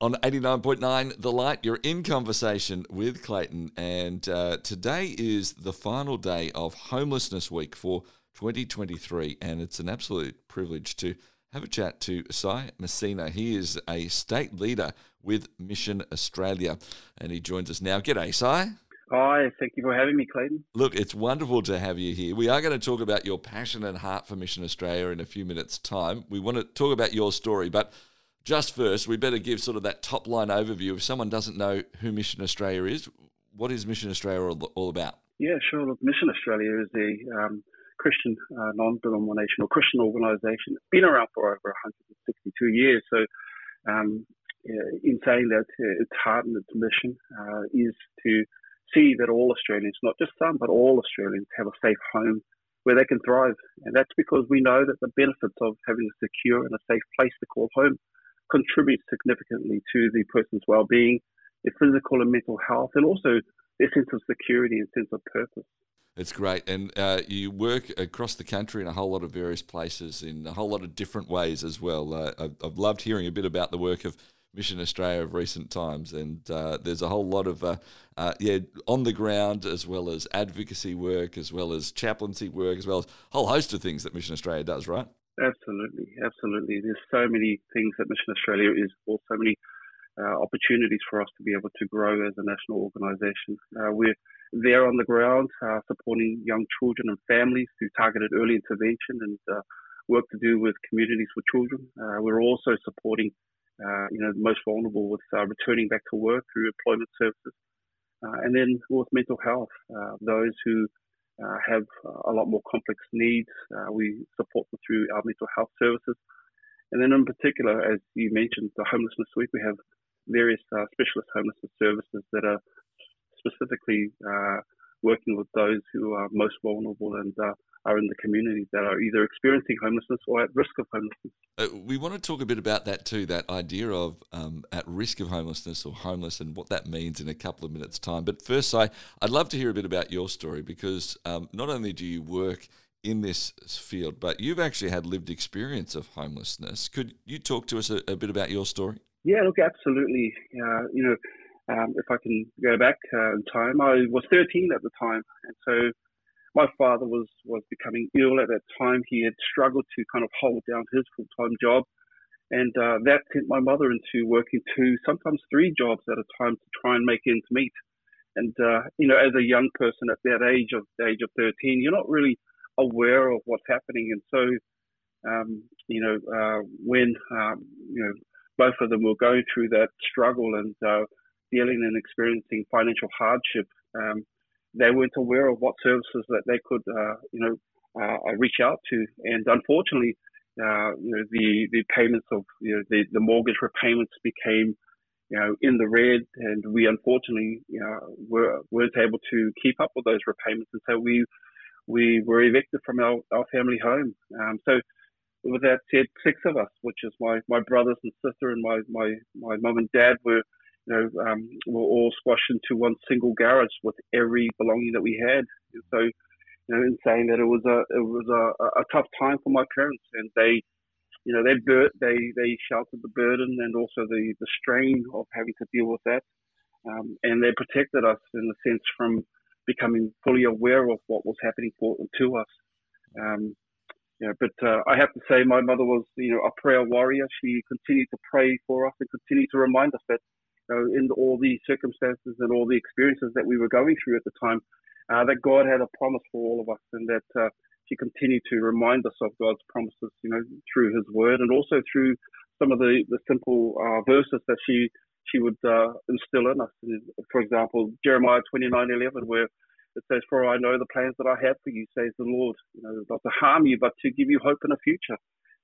on 89.9 The Light. You're in conversation with Clayton, and uh, today is the final day of Homelessness Week for 2023, and it's an absolute privilege to have a chat to Sae Massina. He is a state leader with Mission Australia, and he joins us now. G'day, Sae. Hi, thank you for having me, Clayton. Look, it's wonderful to have you here. We are going to talk about your passion and heart for Mission Australia in a few minutes' time. We want to talk about your story, but just first, we better give sort of that top line overview. If someone doesn't know who Mission Australia is, what is Mission Australia all about? Yeah, sure. Look, Mission Australia is a um, Christian uh, non-denominational Christian organisation. It's been around for over 162 years. So, um, in saying that, uh, its heart and its mission uh, is to see that all Australians, not just some, but all Australians, have a safe home where they can thrive. And that's because we know that the benefits of having a secure and a safe place to call home contributes significantly to the person's well-being, their physical and mental health, and also their sense of security and sense of purpose. It's great, and uh, you work across the country in a whole lot of various places in a whole lot of different ways as well. Uh, I've, I've, loved hearing a bit about the work of Mission Australia of recent times, and uh, there's a whole lot of uh, uh, yeah on the ground as well as advocacy work, as well as chaplaincy work, as well as a whole host of things that Mission Australia does. Right? Absolutely, absolutely. There's so many things that Mission Australia is, or so many uh, opportunities for us to be able to grow as a national organisation. Uh, we're there on the ground uh, supporting young children and families through targeted early intervention and uh, work to do with communities for children. Uh, we're also supporting, uh, you know, the most vulnerable with returning back to work through employment services. and then with mental health, those who have a lot more complex needs. Uh, we support them through our mental health services. And then, in particular, as you mentioned, the Homelessness Week, we have various uh, specialist homelessness services that are specifically uh, working with those who are most vulnerable and uh, are in the community that are either experiencing homelessness or at risk of homelessness. Uh, we want to talk a bit about that too, that idea of um, at risk of homelessness or homeless and what that means in a couple of minutes' time. But first, I, I'd love to hear a bit about your story because um, not only do you work in this field, but you've actually had lived experience of homelessness. Could you talk to us a, a bit about your story? Yeah, look, absolutely. Uh, you know, um, if I can go back uh, in time, I was 13 at the time, and so my father was was becoming ill at that time. He had struggled to kind of hold down his full time job, and uh, that sent my mother into working two, sometimes three jobs at a time to try and make ends meet. And uh, you know, as a young person at that age of the age of 13, you're not really aware of what's happening, and so um, you know, uh, when um, you know both of them were going through that struggle and uh, dealing and experiencing financial hardship. Um, they weren't aware of what services that they could, uh, you know, uh, reach out to. And unfortunately, uh, you know, the, the payments of, you know, the, the mortgage repayments became, you know, in the red, and we unfortunately, you know, were, weren't able to keep up with those repayments, and so we we were evicted from our, our family home. Um, so, with that said, six of us, which is my, my brothers and sister and my my my mum and dad, were you know, um, were all squashed into one single garage with every belonging that we had. So, you know, in saying that it was a it was a, a tough time for my parents, and they, you know, they bur- they they sheltered the burden and also the the strain of having to deal with that, um, and they protected us in a sense from becoming fully aware of what was happening for to us. Um, you know, but uh, I have to say, my mother was, you know, a prayer warrior. She continued to pray for us and continued to remind us that know, in all the circumstances and all the experiences that we were going through at the time, uh, that God had a promise for all of us, and that uh, she continued to remind us of God's promises, you know, through His Word, and also through some of the the simple uh, verses that she she would uh, instill in us. For example, Jeremiah twenty nine eleven, where it says, "For I know the plans that I have for you," says the Lord, you know, not to harm you, but to give you hope in a future.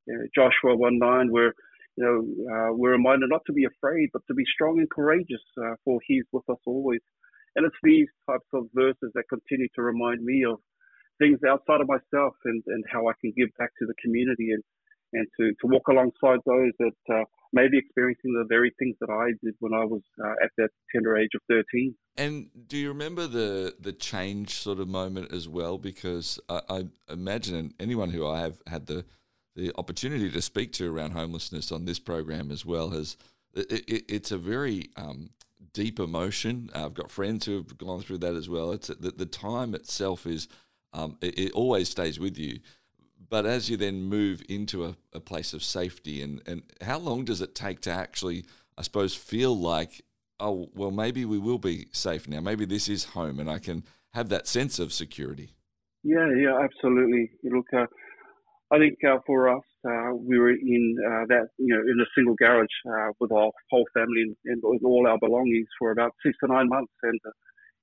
You know, Joshua one nine, where you know, uh, we're reminded not to be afraid, but to be strong and courageous, uh, for He's with us always. And it's these types of verses that continue to remind me of things outside of myself and, and how I can give back to the community and, and to, to walk alongside those that uh, may be experiencing the very things that I did when I was uh, at that tender age of 13. And do you remember the, the change sort of moment as well? Because I, I imagine anyone who I have had the the opportunity to speak to around homelessness on this program as well has it, it, it's a very um, deep emotion. I've got friends who have gone through that as well. It's the, the time itself is um, it, it, always stays with you. But as you then move into a, a place of safety, and, and how long does it take to actually, I suppose, feel like, oh, well, maybe we will be safe now. Maybe this is home, and I can have that sense of security. Yeah, yeah, absolutely. Look, uh, I think uh, for us, uh, we were in uh, that, you know, in a single garage uh, with our whole family and, and, with all our belongings for about six to nine months. And, uh,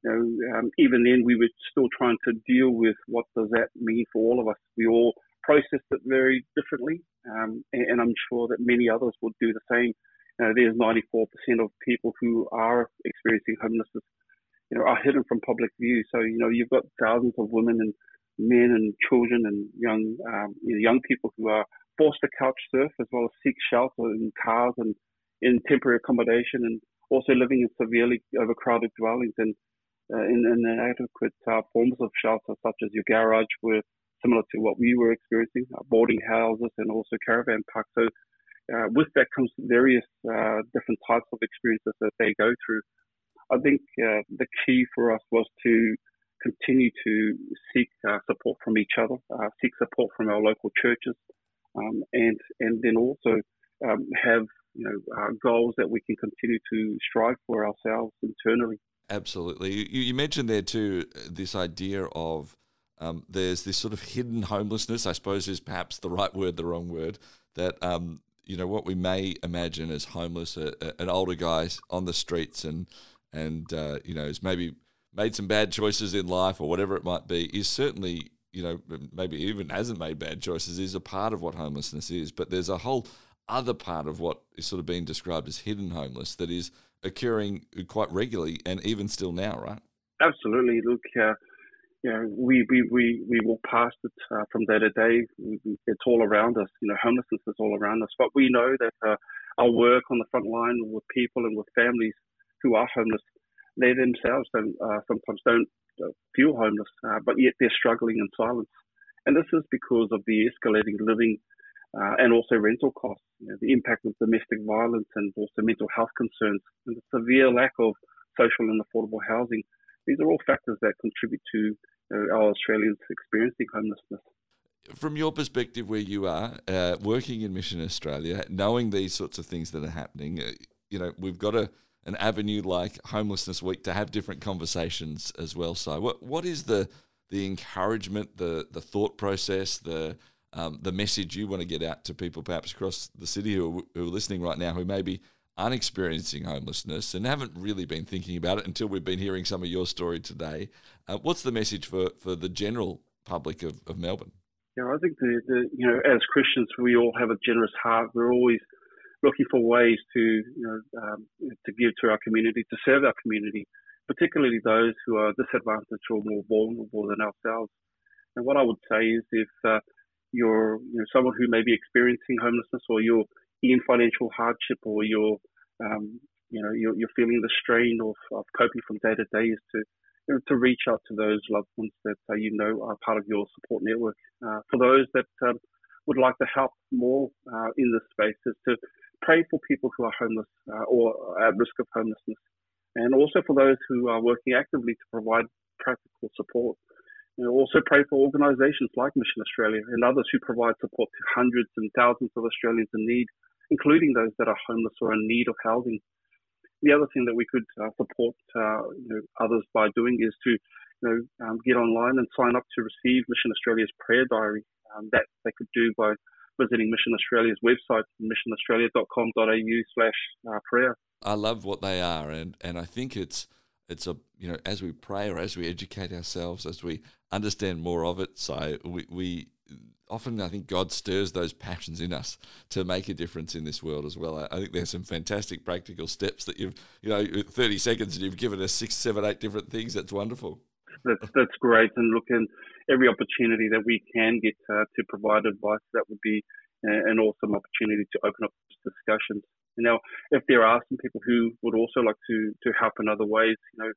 you know, um, even then we were still trying to deal with what does that mean for all of us. We all processed it very differently, um, and, and, I'm sure that many others would do the same. Uh, there's 94% of people who are experiencing homelessness, you know, are hidden from public view. So, you know, you've got thousands of women and men and children and young um, you know, young people who are forced to couch surf as well as seek shelter in cars and in temporary accommodation and also living in severely overcrowded dwellings and uh, in, in inadequate uh, forms of shelter such as your garage were similar to what we were experiencing, uh, boarding houses and also caravan parks. So uh, with that comes various uh, different types of experiences that they go through. I think uh, the key for us was to continue to seek uh, support from each other, uh, seek support from our local churches, um, and and then also um, have you know uh, goals that we can continue to strive for ourselves internally. Absolutely, you, you mentioned there too this idea of um, there's this sort of hidden homelessness. I suppose is perhaps the right word, the wrong word. That um, you know what we may imagine as homeless, a, a, an older guy on the streets and and uh, you know is maybe made some bad choices in life or whatever it might be is certainly you know maybe even hasn't made bad choices is a part of what homelessness is. But there's a whole other part of what is sort of being described as hidden homeless that is occurring quite regularly and even still now right? Absolutely. Look uh, you know we, we, we, we walk past it uh, from day to day. It's all around us. You know homelessness is all around us. But we know that uh, our work on the front line with people and with families who are homeless they themselves don't uh, sometimes don't uh, feel homeless, uh, but yet they're struggling in silence. And this is because of the escalating living uh, and also rental costs, you know, the impact of domestic violence and also mental health concerns, and the severe lack of social and affordable housing. These are all factors that contribute to our Australians experiencing homelessness. From your perspective, where you are uh, working in Mission Australia, knowing these sorts of things that are happening, uh, you know, we've got to an avenue like Homelessness Week to have different conversations as well. So, what what is the the encouragement, the the thought process, the um, the message you want to get out to people, perhaps across the city who are, who are listening right now, who maybe aren't experiencing homelessness and haven't really been thinking about it until we've been hearing some of your story today. Uh, what's the message for, for the general public of, of Melbourne? Yeah, I think the, the you know as Christians we all have a generous heart. We're always looking for ways to you know um, to give to our community, to serve our community, particularly those who are disadvantaged or more vulnerable than ourselves. And what I would say is, if uh, you're you know someone who may be experiencing homelessness, or you're in financial hardship, or you're um, you know you're, you're, feeling the strain of, of coping from day to day, is to you know, to reach out to those loved ones that uh, you know are part of your support network. Uh, for those that um, would like to help more uh, in this space, is to pray for people who are homeless uh, or at risk of homelessness, and also for those who are working actively to provide practical support. You know, also pray for organisations like Mission Australia and others who provide support to hundreds and thousands of Australians in need, including those that are homeless or in need of housing. The other thing that we could uh, support uh, you know, others by doing is to you know, um, get online and sign up to receive Mission Australia's prayer diary. Um, that they could do by visiting Mission Australia's website, missionaustralia.com.au slash uh, prayer. I love what they are, and, and I think it's it's a you know as we pray or as we educate ourselves, as we understand more of it, so we, we often I think God stirs those passions in us to make a difference in this world as well. I, I, think there's some fantastic practical steps that you've you know 30 seconds and you've given us six, seven, eight different things. That's wonderful. That's that's great, and look, looking every opportunity that we can get to provide advice, that would be an awesome opportunity to open up discussions. Now, if there are some people who would also like to, to help in other ways, you know,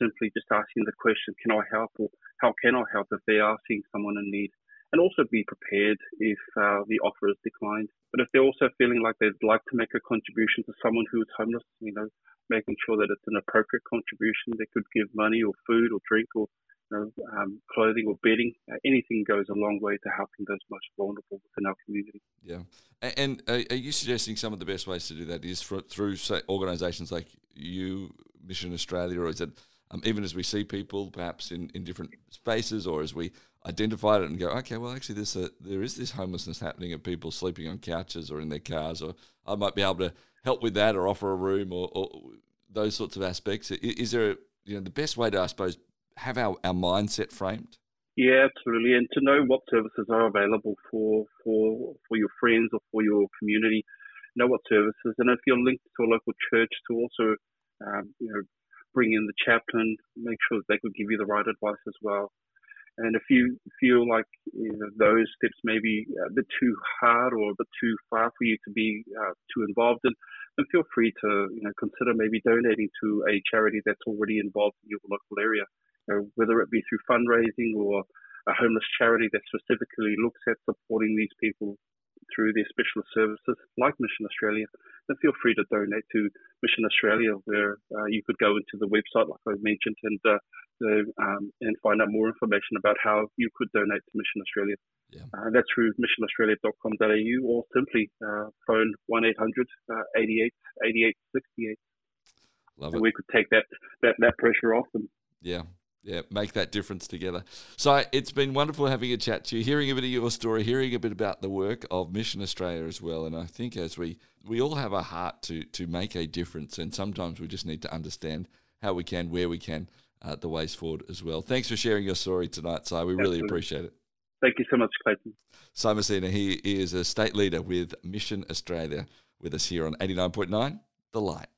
simply just asking the question, can I help or how can I help if they are seeing someone in need? And also be prepared if uh, the offer is declined. But if they're also feeling like they'd like to make a contribution to someone who is homeless, you know, making sure that it's an appropriate contribution, they could give money or food or drink or you know, um, clothing or bedding. Uh, anything goes a long way to helping those most vulnerable within our community. Yeah, and, and are you suggesting some of the best ways to do that is for, through say, organisations like you, Mission Australia, or is it um, even as we see people perhaps in, in different spaces, or as we identify it and go, okay, well, actually, there's a, there is this homelessness happening of people sleeping on couches or in their cars, or I might be able to help with that or offer a room or, or those sorts of aspects. Is there, a, you know, the best way to, I suppose, have our, our mindset framed? Yeah, absolutely, and to know what services are available for for for your friends or for your community, know what services, and if you're linked to a local church, to also um, you know bring in the chaplain, make sure that they could give you the right advice as well. And if you feel like those steps may be a bit too hard or a bit too far for you to be uh, too involved in, then feel free to you know consider maybe donating to a charity that's already involved in your local area, you know, whether it be through fundraising or a homeless charity that specifically looks at supporting these people through their specialist services like Mission Australia, then feel free to donate to Mission Australia, where uh, you could go into the website, like I mentioned, and uh, um, and find out more information about how you could donate to Mission Australia. Yeah. Uh, that's through missionaustralia.com.au or simply uh, phone 1 800 uh, 88 88 68. Love and it. we could take that, that, that pressure off them. Yeah, yeah, make that difference together. So it's been wonderful having a chat to you, hearing a bit of your story, hearing a bit about the work of Mission Australia as well. And I think as we we all have a heart to to make a difference, and sometimes we just need to understand how we can, where we can, uh, the ways forward as well. Thanks for sharing your story tonight, Sae. We Absolutely. really appreciate it. Thank you so much, Clayton. Sae Massina, he is a state leader with Mission Australia with us here on 89.9 The Light.